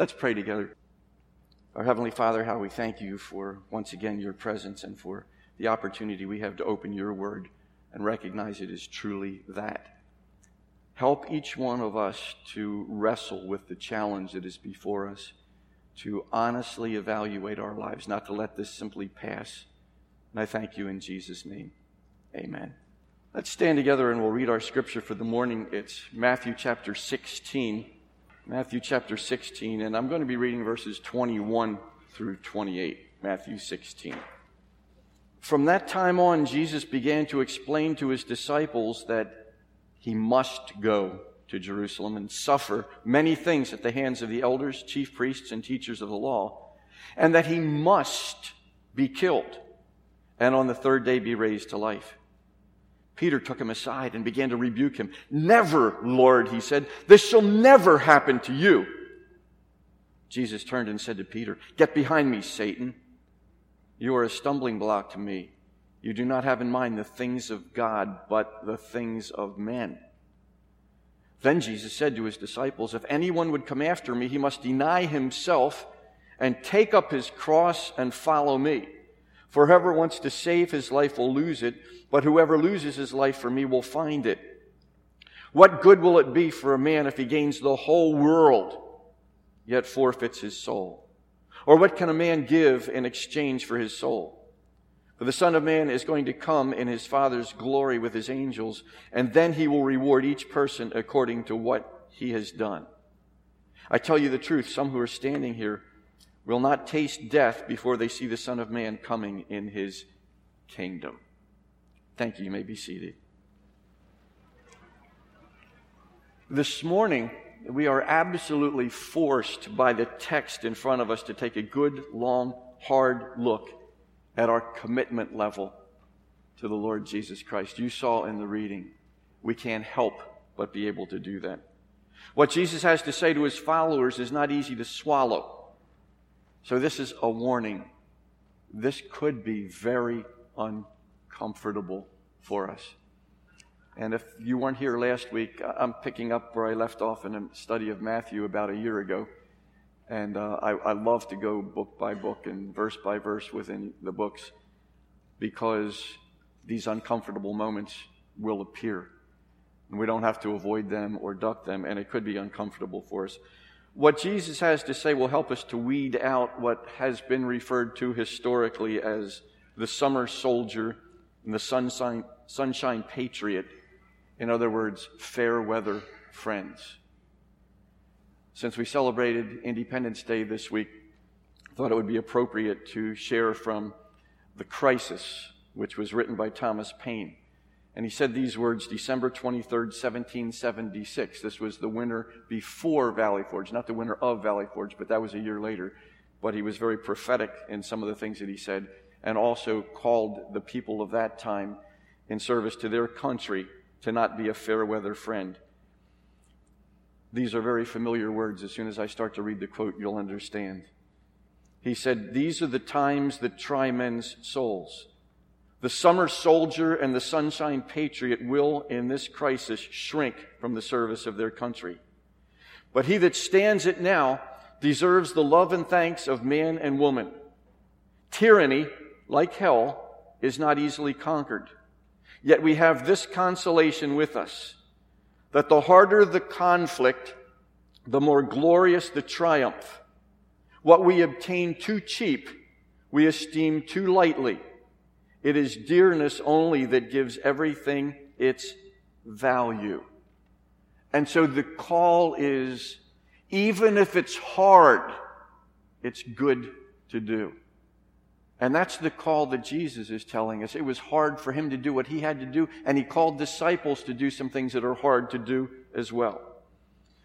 Let's pray together. Our Heavenly Father, how we thank you for once again your presence and for the opportunity we have to open your word and recognize it is truly that. Help each one of us to wrestle with the challenge that is before us, to honestly evaluate our lives, not to let this simply pass. And I thank you in Jesus' name. Amen. Let's stand together and we'll read our scripture for the morning. It's Matthew chapter 16. Matthew chapter 16, and I'm going to be reading verses 21 through 28. Matthew 16. From that time on, Jesus began to explain to his disciples that he must go to Jerusalem and suffer many things at the hands of the elders, chief priests, and teachers of the law, and that he must be killed and on the third day be raised to life. Peter took him aside and began to rebuke him. Never, Lord, he said, this shall never happen to you. Jesus turned and said to Peter, Get behind me, Satan. You are a stumbling block to me. You do not have in mind the things of God, but the things of men. Then Jesus said to his disciples, If anyone would come after me, he must deny himself and take up his cross and follow me. For whoever wants to save his life will lose it, but whoever loses his life for me will find it. What good will it be for a man if he gains the whole world, yet forfeits his soul? Or what can a man give in exchange for his soul? For the Son of Man is going to come in his Father's glory with his angels, and then he will reward each person according to what he has done. I tell you the truth, some who are standing here will not taste death before they see the Son of Man coming in his kingdom. Thank you. You may be seated. This morning, we are absolutely forced by the text in front of us to take a good, long, hard look at our commitment level to the Lord Jesus Christ. You saw in the reading, we can't help but be able to do that. What Jesus has to say to his followers is not easy to swallow. So, this is a warning. This could be very uncomfortable for us. And if you weren't here last week, I'm picking up where I left off in a study of Matthew about a year ago. And uh, I, I love to go book by book and verse by verse within the books because these uncomfortable moments will appear. And we don't have to avoid them or duck them, and it could be uncomfortable for us. What Jesus has to say will help us to weed out what has been referred to historically as the summer soldier and the sunshine, sunshine patriot. In other words, fair weather friends. Since we celebrated Independence Day this week, I thought it would be appropriate to share from The Crisis, which was written by Thomas Paine. And he said these words December 23rd, 1776. This was the winter before Valley Forge, not the winter of Valley Forge, but that was a year later. But he was very prophetic in some of the things that he said, and also called the people of that time in service to their country to not be a fair weather friend. These are very familiar words. As soon as I start to read the quote, you'll understand. He said, These are the times that try men's souls. The summer soldier and the sunshine patriot will, in this crisis, shrink from the service of their country. But he that stands it now deserves the love and thanks of man and woman. Tyranny, like hell, is not easily conquered. Yet we have this consolation with us that the harder the conflict, the more glorious the triumph. What we obtain too cheap, we esteem too lightly. It is dearness only that gives everything its value. And so the call is, even if it's hard, it's good to do. And that's the call that Jesus is telling us. It was hard for him to do what he had to do, and he called disciples to do some things that are hard to do as well.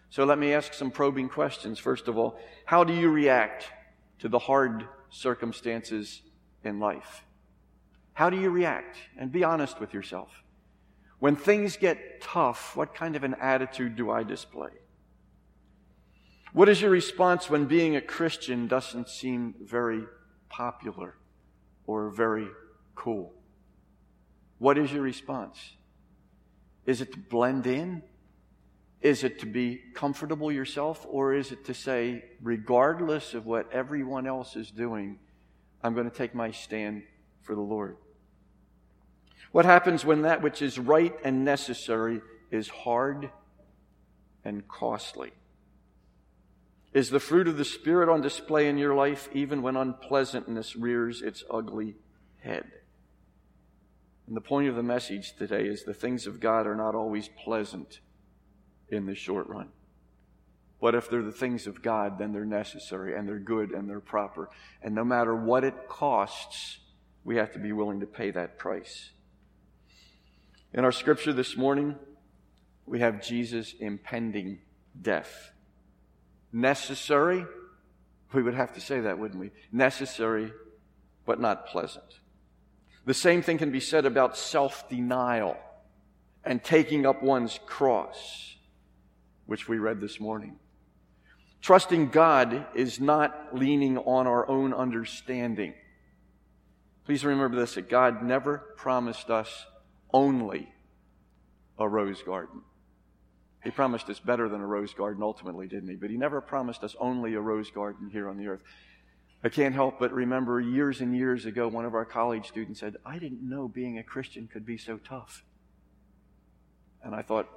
So let me ask some probing questions. First of all, how do you react to the hard circumstances in life? How do you react? And be honest with yourself. When things get tough, what kind of an attitude do I display? What is your response when being a Christian doesn't seem very popular or very cool? What is your response? Is it to blend in? Is it to be comfortable yourself, or is it to say, regardless of what everyone else is doing, I'm going to take my stand for the Lord? What happens when that which is right and necessary is hard and costly? Is the fruit of the Spirit on display in your life even when unpleasantness rears its ugly head? And the point of the message today is the things of God are not always pleasant in the short run. But if they're the things of God, then they're necessary and they're good and they're proper. And no matter what it costs, we have to be willing to pay that price. In our scripture this morning, we have Jesus' impending death. Necessary, we would have to say that, wouldn't we? Necessary, but not pleasant. The same thing can be said about self denial and taking up one's cross, which we read this morning. Trusting God is not leaning on our own understanding. Please remember this that God never promised us only a rose garden. He promised us better than a rose garden ultimately, didn't he? But he never promised us only a rose garden here on the earth. I can't help but remember years and years ago, one of our college students said, I didn't know being a Christian could be so tough. And I thought,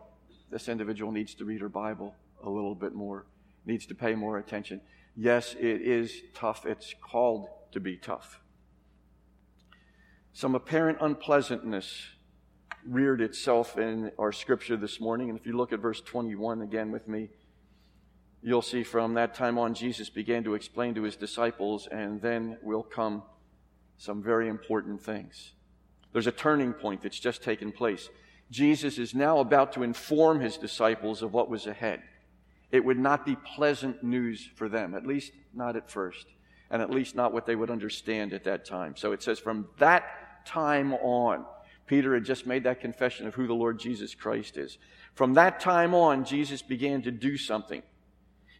this individual needs to read her Bible a little bit more, needs to pay more attention. Yes, it is tough. It's called to be tough. Some apparent unpleasantness reared itself in our scripture this morning. And if you look at verse 21 again with me, you'll see from that time on, Jesus began to explain to his disciples, and then will come some very important things. There's a turning point that's just taken place. Jesus is now about to inform his disciples of what was ahead. It would not be pleasant news for them, at least not at first, and at least not what they would understand at that time. So it says, from that time on, Peter had just made that confession of who the Lord Jesus Christ is. From that time on, Jesus began to do something.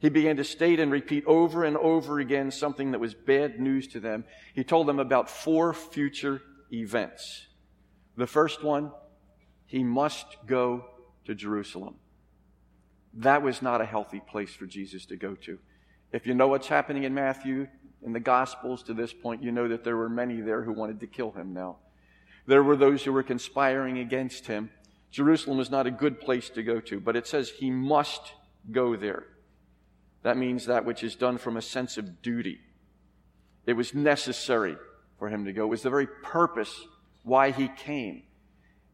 He began to state and repeat over and over again something that was bad news to them. He told them about four future events. The first one, he must go to Jerusalem. That was not a healthy place for Jesus to go to. If you know what's happening in Matthew, in the Gospels to this point, you know that there were many there who wanted to kill him now. There were those who were conspiring against him. Jerusalem is not a good place to go to, but it says he must go there. That means that which is done from a sense of duty. It was necessary for him to go. It was the very purpose why he came.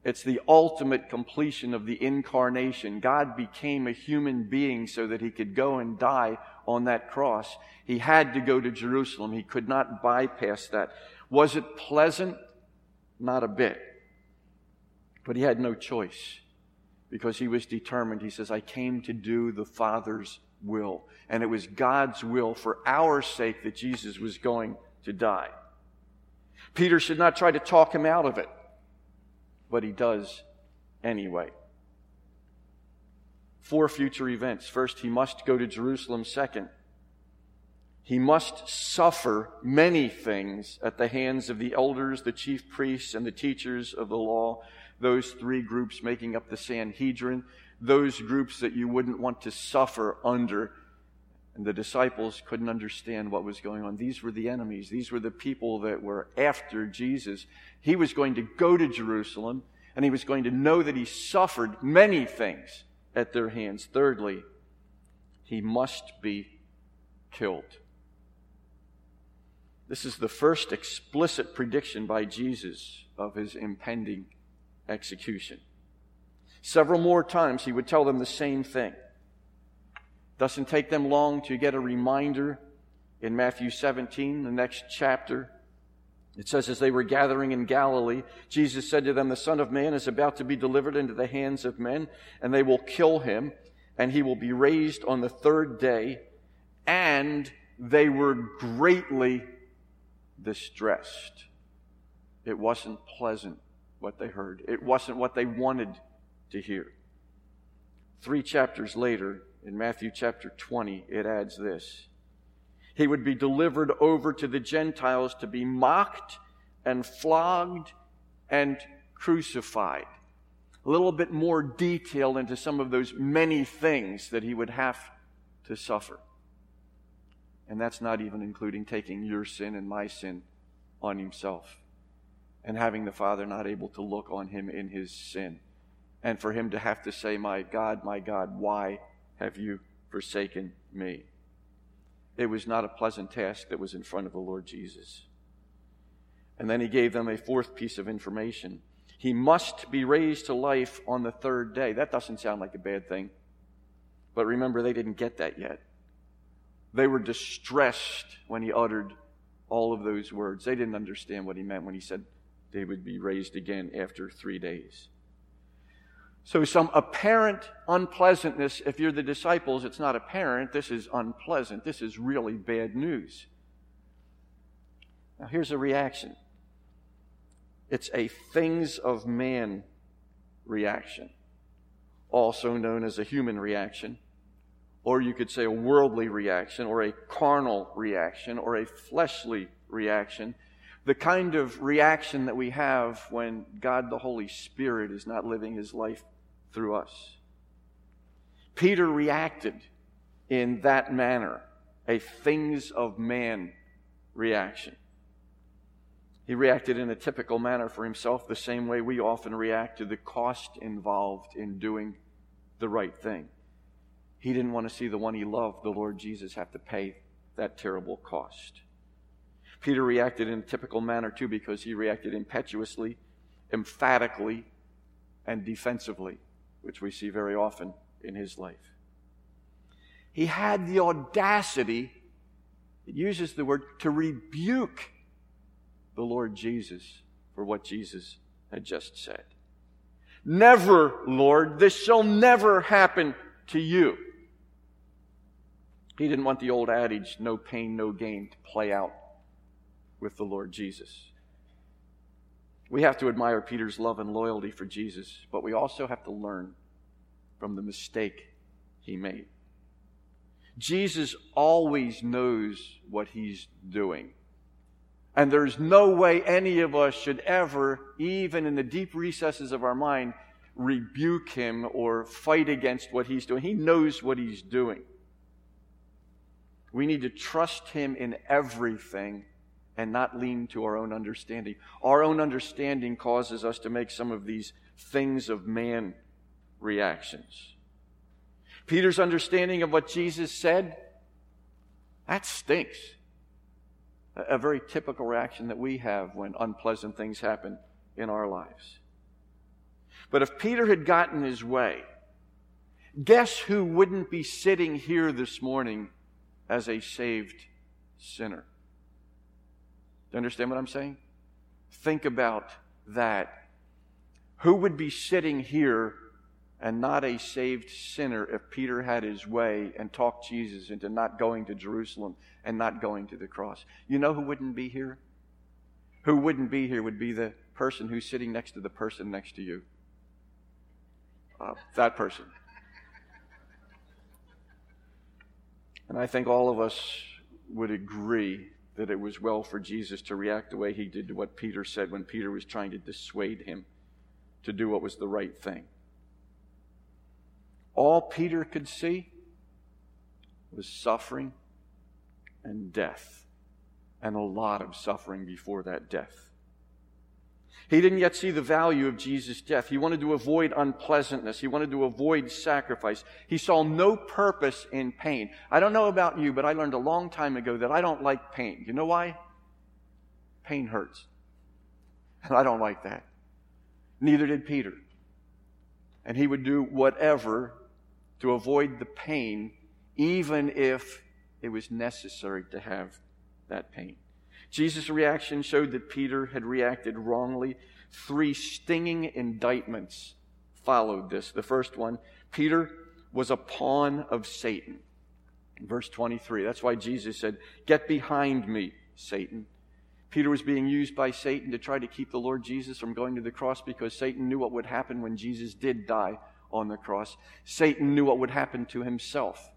It's the ultimate completion of the incarnation. God became a human being so that he could go and die on that cross. He had to go to Jerusalem. He could not bypass that. Was it pleasant? Not a bit. But he had no choice because he was determined. He says, I came to do the Father's will. And it was God's will for our sake that Jesus was going to die. Peter should not try to talk him out of it, but he does anyway. Four future events. First, he must go to Jerusalem. Second, he must suffer many things at the hands of the elders, the chief priests, and the teachers of the law, those three groups making up the Sanhedrin, those groups that you wouldn't want to suffer under. And the disciples couldn't understand what was going on. These were the enemies. These were the people that were after Jesus. He was going to go to Jerusalem, and he was going to know that he suffered many things at their hands. Thirdly, he must be killed. This is the first explicit prediction by Jesus of his impending execution. Several more times he would tell them the same thing. Doesn't take them long to get a reminder in Matthew 17, the next chapter. It says, As they were gathering in Galilee, Jesus said to them, The Son of Man is about to be delivered into the hands of men, and they will kill him, and he will be raised on the third day. And they were greatly distressed. It wasn't pleasant what they heard, it wasn't what they wanted to hear. Three chapters later, in Matthew chapter 20, it adds this He would be delivered over to the Gentiles to be mocked and flogged and crucified. a little bit more detail into some of those many things that he would have to suffer. And that's not even including taking your sin and my sin on himself and having the Father not able to look on him in his sin. And for him to have to say, My God, my God, why have you forsaken me? It was not a pleasant task that was in front of the Lord Jesus. And then he gave them a fourth piece of information. He must be raised to life on the third day. That doesn't sound like a bad thing. But remember, they didn't get that yet. They were distressed when he uttered all of those words. They didn't understand what he meant when he said they would be raised again after three days. So, some apparent unpleasantness, if you're the disciples, it's not apparent. This is unpleasant. This is really bad news. Now, here's a reaction it's a things of man reaction, also known as a human reaction, or you could say a worldly reaction, or a carnal reaction, or a fleshly reaction. The kind of reaction that we have when God the Holy Spirit is not living his life through us. Peter reacted in that manner, a things of man reaction. He reacted in a typical manner for himself, the same way we often react to the cost involved in doing the right thing. He didn't want to see the one he loved, the Lord Jesus, have to pay that terrible cost. Peter reacted in a typical manner too because he reacted impetuously, emphatically, and defensively, which we see very often in his life. He had the audacity, it uses the word, to rebuke the Lord Jesus for what Jesus had just said. Never, Lord, this shall never happen to you. He didn't want the old adage, no pain, no gain, to play out with the Lord Jesus. We have to admire Peter's love and loyalty for Jesus, but we also have to learn from the mistake he made. Jesus always knows what he's doing. And there's no way any of us should ever, even in the deep recesses of our mind, rebuke him or fight against what he's doing. He knows what he's doing. We need to trust him in everything and not lean to our own understanding. Our own understanding causes us to make some of these things of man reactions. Peter's understanding of what Jesus said, that stinks a very typical reaction that we have when unpleasant things happen in our lives. But if Peter had gotten his way, guess who wouldn't be sitting here this morning as a saved sinner? Do you understand what I'm saying? Think about that. Who would be sitting here and not a saved sinner if Peter had his way and talked Jesus into not going to Jerusalem and not going to the cross. You know who wouldn't be here? Who wouldn't be here would be the person who's sitting next to the person next to you. Uh, that person. And I think all of us would agree that it was well for Jesus to react the way he did to what Peter said when Peter was trying to dissuade him to do what was the right thing. All Peter could see was suffering and death, and a lot of suffering before that death. He didn't yet see the value of Jesus' death. He wanted to avoid unpleasantness. He wanted to avoid sacrifice. He saw no purpose in pain. I don't know about you, but I learned a long time ago that I don't like pain. You know why? Pain hurts. And I don't like that. Neither did Peter. And he would do whatever to avoid the pain, even if it was necessary to have that pain. Jesus' reaction showed that Peter had reacted wrongly. Three stinging indictments followed this. The first one Peter was a pawn of Satan. Verse 23. That's why Jesus said, Get behind me, Satan. Peter was being used by Satan to try to keep the Lord Jesus from going to the cross because Satan knew what would happen when Jesus did die on the cross. Satan knew what would happen to himself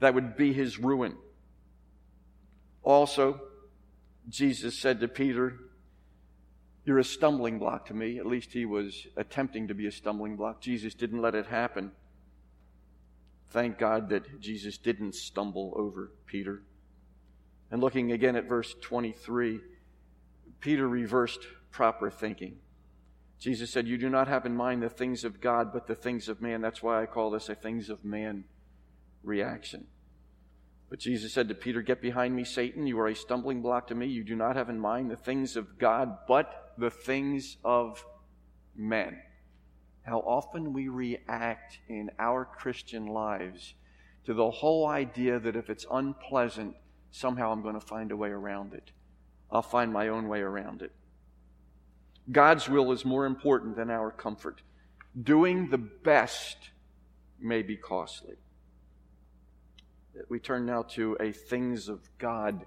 that would be his ruin. Also, Jesus said to Peter, You're a stumbling block to me. At least he was attempting to be a stumbling block. Jesus didn't let it happen. Thank God that Jesus didn't stumble over Peter. And looking again at verse 23, Peter reversed proper thinking. Jesus said, You do not have in mind the things of God, but the things of man. That's why I call this a things of man reaction. But Jesus said to Peter, Get behind me, Satan. You are a stumbling block to me. You do not have in mind the things of God, but the things of men. How often we react in our Christian lives to the whole idea that if it's unpleasant, somehow I'm going to find a way around it. I'll find my own way around it. God's will is more important than our comfort. Doing the best may be costly. We turn now to a things of God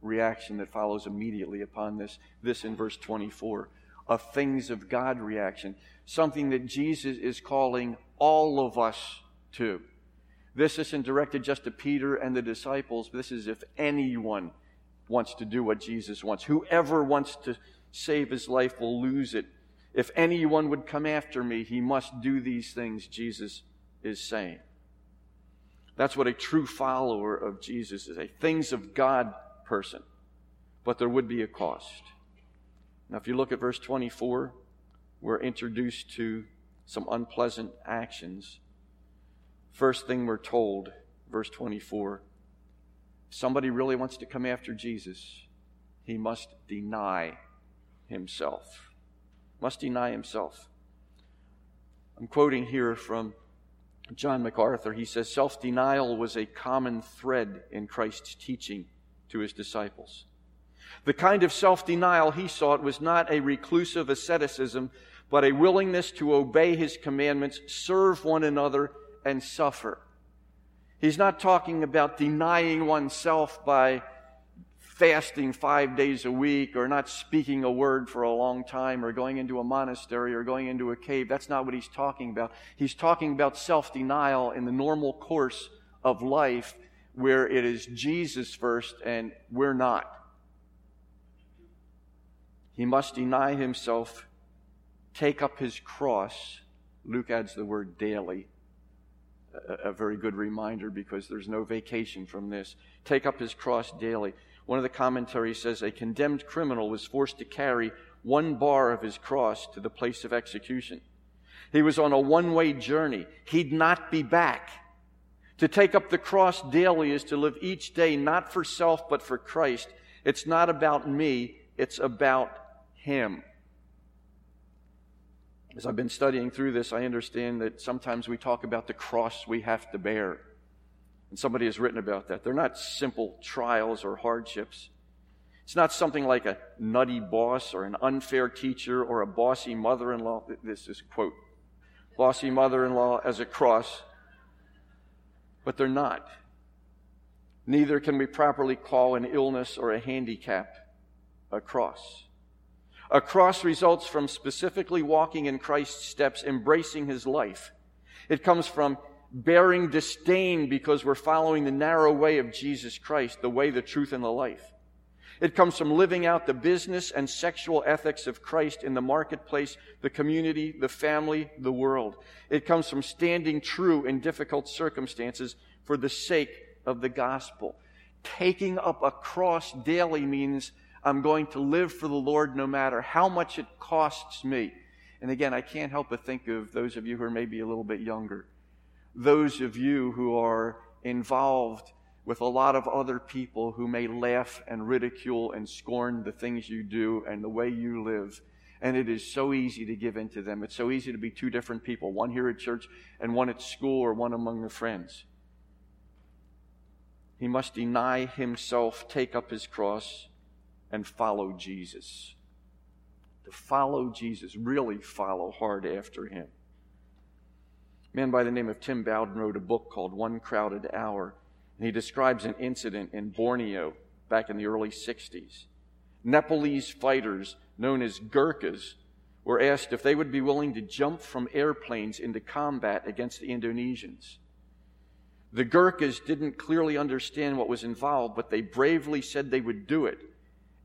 reaction that follows immediately upon this. This in verse 24. A things of God reaction. Something that Jesus is calling all of us to. This isn't directed just to Peter and the disciples. This is if anyone wants to do what Jesus wants. Whoever wants to save his life will lose it. If anyone would come after me, he must do these things, Jesus is saying. That's what a true follower of Jesus is a things of God person. But there would be a cost. Now, if you look at verse 24, we're introduced to some unpleasant actions. First thing we're told, verse 24 somebody really wants to come after Jesus, he must deny himself. Must deny himself. I'm quoting here from John MacArthur. He says self denial was a common thread in Christ's teaching to his disciples. The kind of self denial he sought was not a reclusive asceticism, but a willingness to obey his commandments, serve one another, and suffer. He's not talking about denying oneself by fasting five days a week or not speaking a word for a long time or going into a monastery or going into a cave. That's not what he's talking about. He's talking about self denial in the normal course of life where it is Jesus first and we're not. He must deny himself, take up his cross. Luke adds the word daily. A, a very good reminder because there's no vacation from this. Take up his cross daily. One of the commentaries says a condemned criminal was forced to carry one bar of his cross to the place of execution. He was on a one way journey. He'd not be back. To take up the cross daily is to live each day not for self, but for Christ. It's not about me, it's about Him. As I've been studying through this, I understand that sometimes we talk about the cross we have to bear. And somebody has written about that. They're not simple trials or hardships. It's not something like a nutty boss or an unfair teacher or a bossy mother in law. This is quote, bossy mother in law as a cross. But they're not. Neither can we properly call an illness or a handicap a cross. A cross results from specifically walking in Christ's steps, embracing his life. It comes from bearing disdain because we're following the narrow way of Jesus Christ, the way, the truth, and the life. It comes from living out the business and sexual ethics of Christ in the marketplace, the community, the family, the world. It comes from standing true in difficult circumstances for the sake of the gospel. Taking up a cross daily means I'm going to live for the Lord no matter how much it costs me. And again, I can't help but think of those of you who are maybe a little bit younger those of you who are involved with a lot of other people who may laugh and ridicule and scorn the things you do and the way you live. And it is so easy to give in to them. It's so easy to be two different people, one here at church and one at school or one among the friends. He must deny himself, take up his cross, and follow Jesus. To follow Jesus, really follow hard after him. A man by the name of Tim Bowden wrote a book called One Crowded Hour, and he describes an incident in Borneo back in the early 60s. Nepalese fighters, known as Gurkhas, were asked if they would be willing to jump from airplanes into combat against the Indonesians. The Gurkhas didn't clearly understand what was involved, but they bravely said they would do it.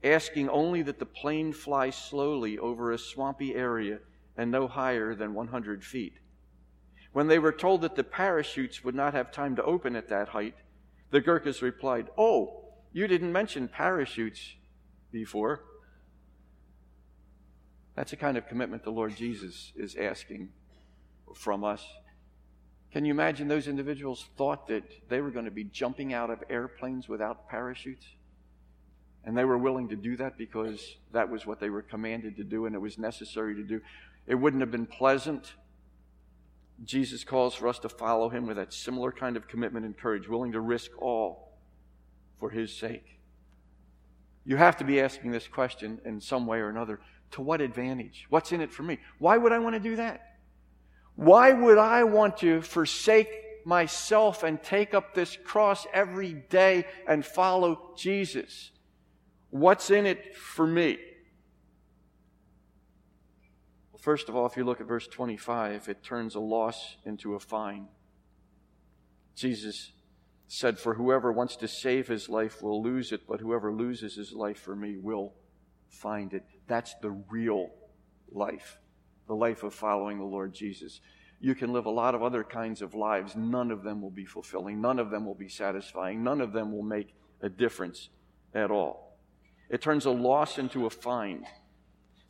asking only that the plane fly slowly over a swampy area and no higher than 100 feet. When they were told that the parachutes would not have time to open at that height, the Gurkhas replied, Oh, you didn't mention parachutes before. That's the kind of commitment the Lord Jesus is asking from us. Can you imagine those individuals thought that they were going to be jumping out of airplanes without parachutes? And they were willing to do that because that was what they were commanded to do and it was necessary to do. It wouldn't have been pleasant. Jesus calls for us to follow him with that similar kind of commitment and courage, willing to risk all for his sake. You have to be asking this question in some way or another to what advantage? What's in it for me? Why would I want to do that? Why would I want to forsake myself and take up this cross every day and follow Jesus? What's in it for me? First of all, if you look at verse 25, it turns a loss into a fine. Jesus said, For whoever wants to save his life will lose it, but whoever loses his life for me will find it. That's the real life, the life of following the Lord Jesus. You can live a lot of other kinds of lives. None of them will be fulfilling. None of them will be satisfying. None of them will make a difference at all. It turns a loss into a find.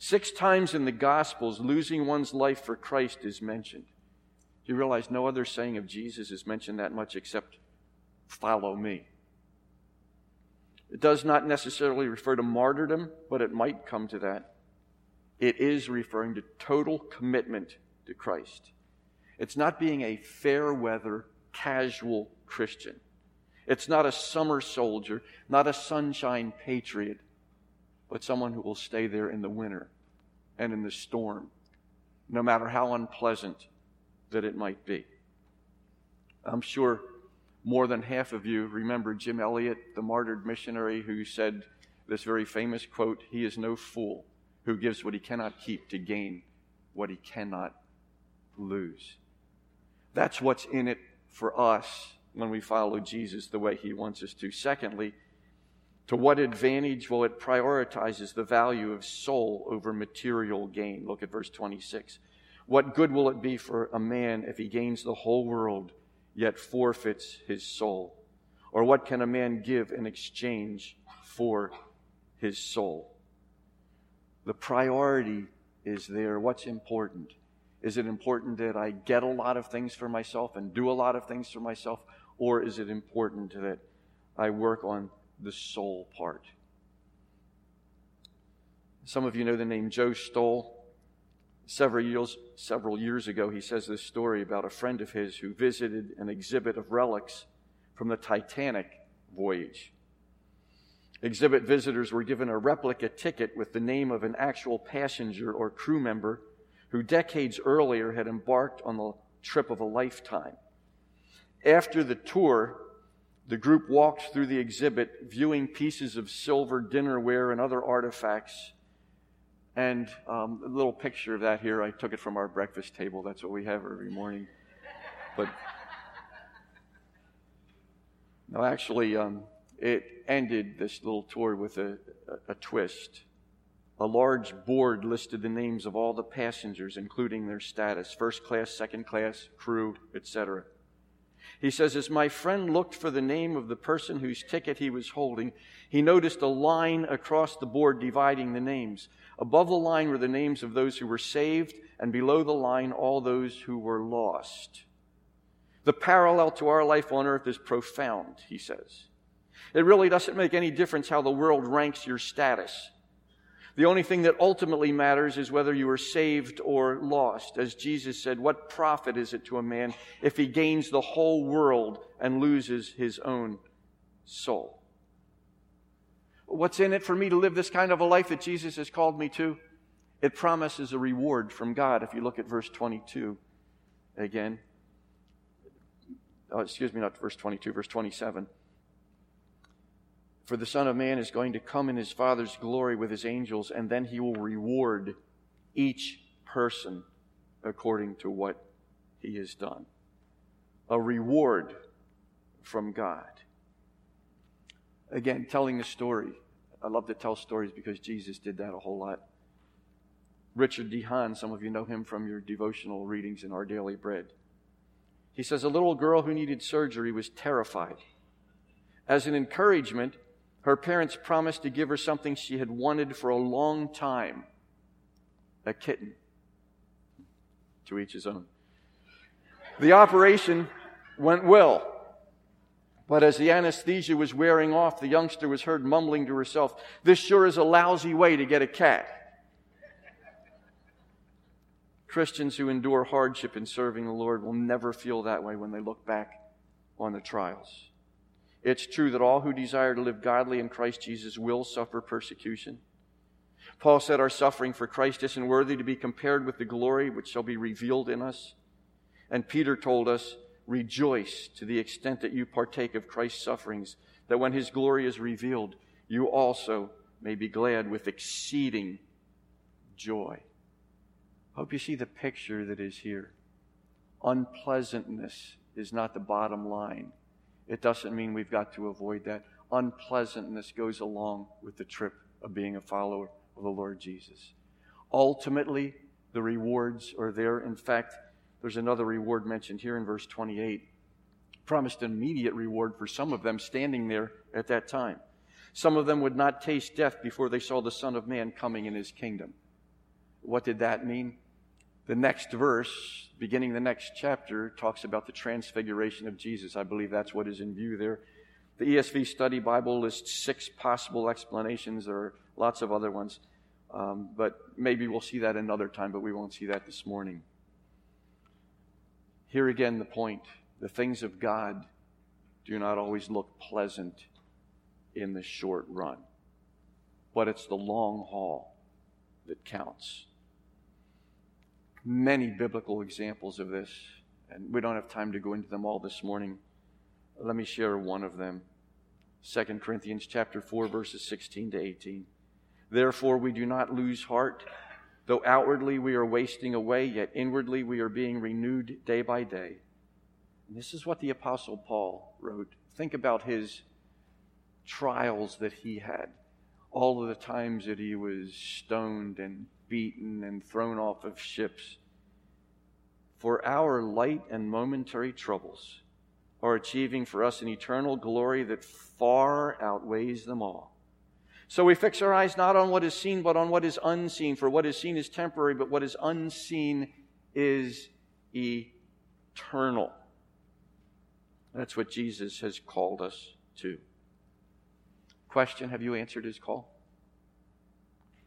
Six times in the Gospels, losing one's life for Christ is mentioned. Do you realize no other saying of Jesus is mentioned that much except follow me? It does not necessarily refer to martyrdom, but it might come to that. It is referring to total commitment to Christ. It's not being a fair weather, casual Christian. It's not a summer soldier, not a sunshine patriot, but someone who will stay there in the winter and in the storm, no matter how unpleasant that it might be. I'm sure more than half of you remember Jim Elliot, the martyred missionary, who said this very famous quote He is no fool who gives what he cannot keep to gain what he cannot lose. That's what's in it for us when we follow Jesus the way he wants us to. Secondly, to what advantage? Well, it prioritizes the value of soul over material gain. Look at verse 26. What good will it be for a man if he gains the whole world yet forfeits his soul? Or what can a man give in exchange for his soul? The priority is there. What's important? Is it important that I get a lot of things for myself and do a lot of things for myself? Or is it important that I work on the soul part? Some of you know the name Joe Stowell. Several years, several years ago, he says this story about a friend of his who visited an exhibit of relics from the Titanic voyage. Exhibit visitors were given a replica ticket with the name of an actual passenger or crew member who decades earlier had embarked on the trip of a lifetime. After the tour, the group walked through the exhibit, viewing pieces of silver dinnerware and other artifacts and um, a little picture of that here, I took it from our breakfast table. That's what we have every morning. But no, actually, um, it ended this little tour with a, a, a twist. A large board listed the names of all the passengers, including their status first class, second class, crew, etc. He says, As my friend looked for the name of the person whose ticket he was holding, he noticed a line across the board dividing the names. Above the line were the names of those who were saved, and below the line, all those who were lost. The parallel to our life on earth is profound, he says. It really doesn't make any difference how the world ranks your status. The only thing that ultimately matters is whether you are saved or lost. As Jesus said, what profit is it to a man if he gains the whole world and loses his own soul? What's in it for me to live this kind of a life that Jesus has called me to? It promises a reward from God. If you look at verse 22 again, oh, excuse me, not verse 22, verse 27. For the Son of Man is going to come in his Father's glory with his angels, and then he will reward each person according to what he has done. A reward from God. Again, telling a story I love to tell stories because Jesus did that a whole lot. Richard DeHaan, some of you know him from your devotional readings in Our Daily Bread. He says a little girl who needed surgery was terrified. As an encouragement, her parents promised to give her something she had wanted for a long time a kitten. To each his own. The operation went well. But as the anesthesia was wearing off, the youngster was heard mumbling to herself, This sure is a lousy way to get a cat. Christians who endure hardship in serving the Lord will never feel that way when they look back on the trials. It's true that all who desire to live godly in Christ Jesus will suffer persecution. Paul said, Our suffering for Christ isn't worthy to be compared with the glory which shall be revealed in us. And Peter told us, Rejoice to the extent that you partake of Christ's sufferings, that when his glory is revealed, you also may be glad with exceeding joy. I hope you see the picture that is here. Unpleasantness is not the bottom line. It doesn't mean we've got to avoid that. Unpleasantness goes along with the trip of being a follower of the Lord Jesus. Ultimately, the rewards are there. In fact, there's another reward mentioned here in verse 28. Promised an immediate reward for some of them standing there at that time. Some of them would not taste death before they saw the Son of Man coming in his kingdom. What did that mean? The next verse, beginning the next chapter, talks about the transfiguration of Jesus. I believe that's what is in view there. The ESV Study Bible lists six possible explanations. There are lots of other ones. Um, but maybe we'll see that another time, but we won't see that this morning. Here again, the point the things of God do not always look pleasant in the short run, but it's the long haul that counts. Many biblical examples of this, and we don't have time to go into them all this morning. Let me share one of them. 2 Corinthians chapter 4 verses 16 to 18. Therefore we do not lose heart Though outwardly we are wasting away, yet inwardly we are being renewed day by day. And this is what the Apostle Paul wrote. Think about his trials that he had, all of the times that he was stoned and beaten and thrown off of ships. For our light and momentary troubles are achieving for us an eternal glory that far outweighs them all. So we fix our eyes not on what is seen, but on what is unseen. For what is seen is temporary, but what is unseen is eternal. That's what Jesus has called us to. Question Have you answered his call?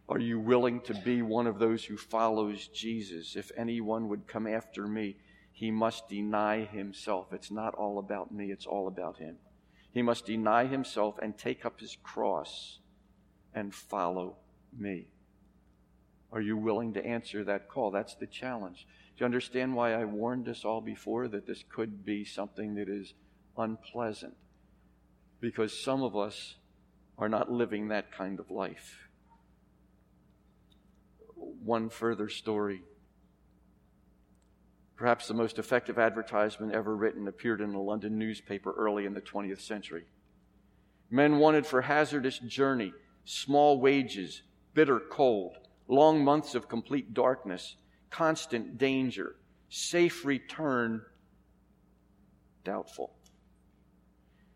Are you willing to be one of those who follows Jesus? If anyone would come after me, he must deny himself. It's not all about me, it's all about him. He must deny himself and take up his cross and follow me. Are you willing to answer that call? That's the challenge. Do you understand why I warned us all before that this could be something that is unpleasant? Because some of us are not living that kind of life. One further story. Perhaps the most effective advertisement ever written appeared in a London newspaper early in the 20th century. Men wanted for hazardous journey small wages, bitter cold, long months of complete darkness, constant danger, safe return, doubtful.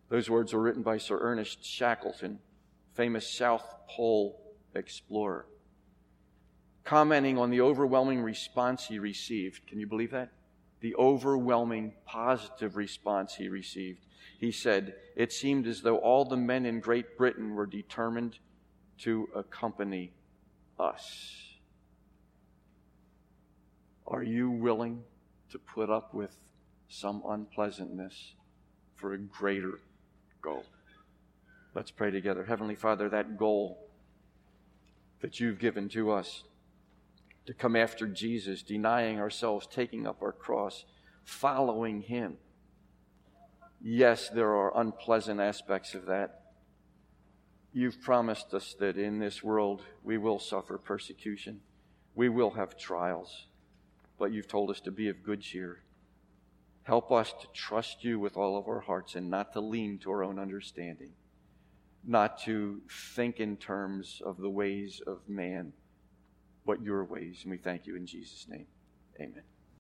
Those words were written by Sir Ernest Shackleton, famous South Pole explorer, commenting on the overwhelming response he received. Can you believe that? The overwhelming positive response he received. He said, It seemed as though all the men in Great Britain were determined to accompany us. Are you willing to put up with some unpleasantness for a greater goal? Let's pray together. Heavenly Father, that goal that you've given to us to come after Jesus, denying ourselves, taking up our cross, following Him. Yes, there are unpleasant aspects of that. You've promised us that in this world we will suffer persecution, we will have trials, but you've told us to be of good cheer. Help us to trust you with all of our hearts and not to lean to our own understanding. not to think in terms of the ways of man, but your ways. And we thank you in Jesus' name. Amen.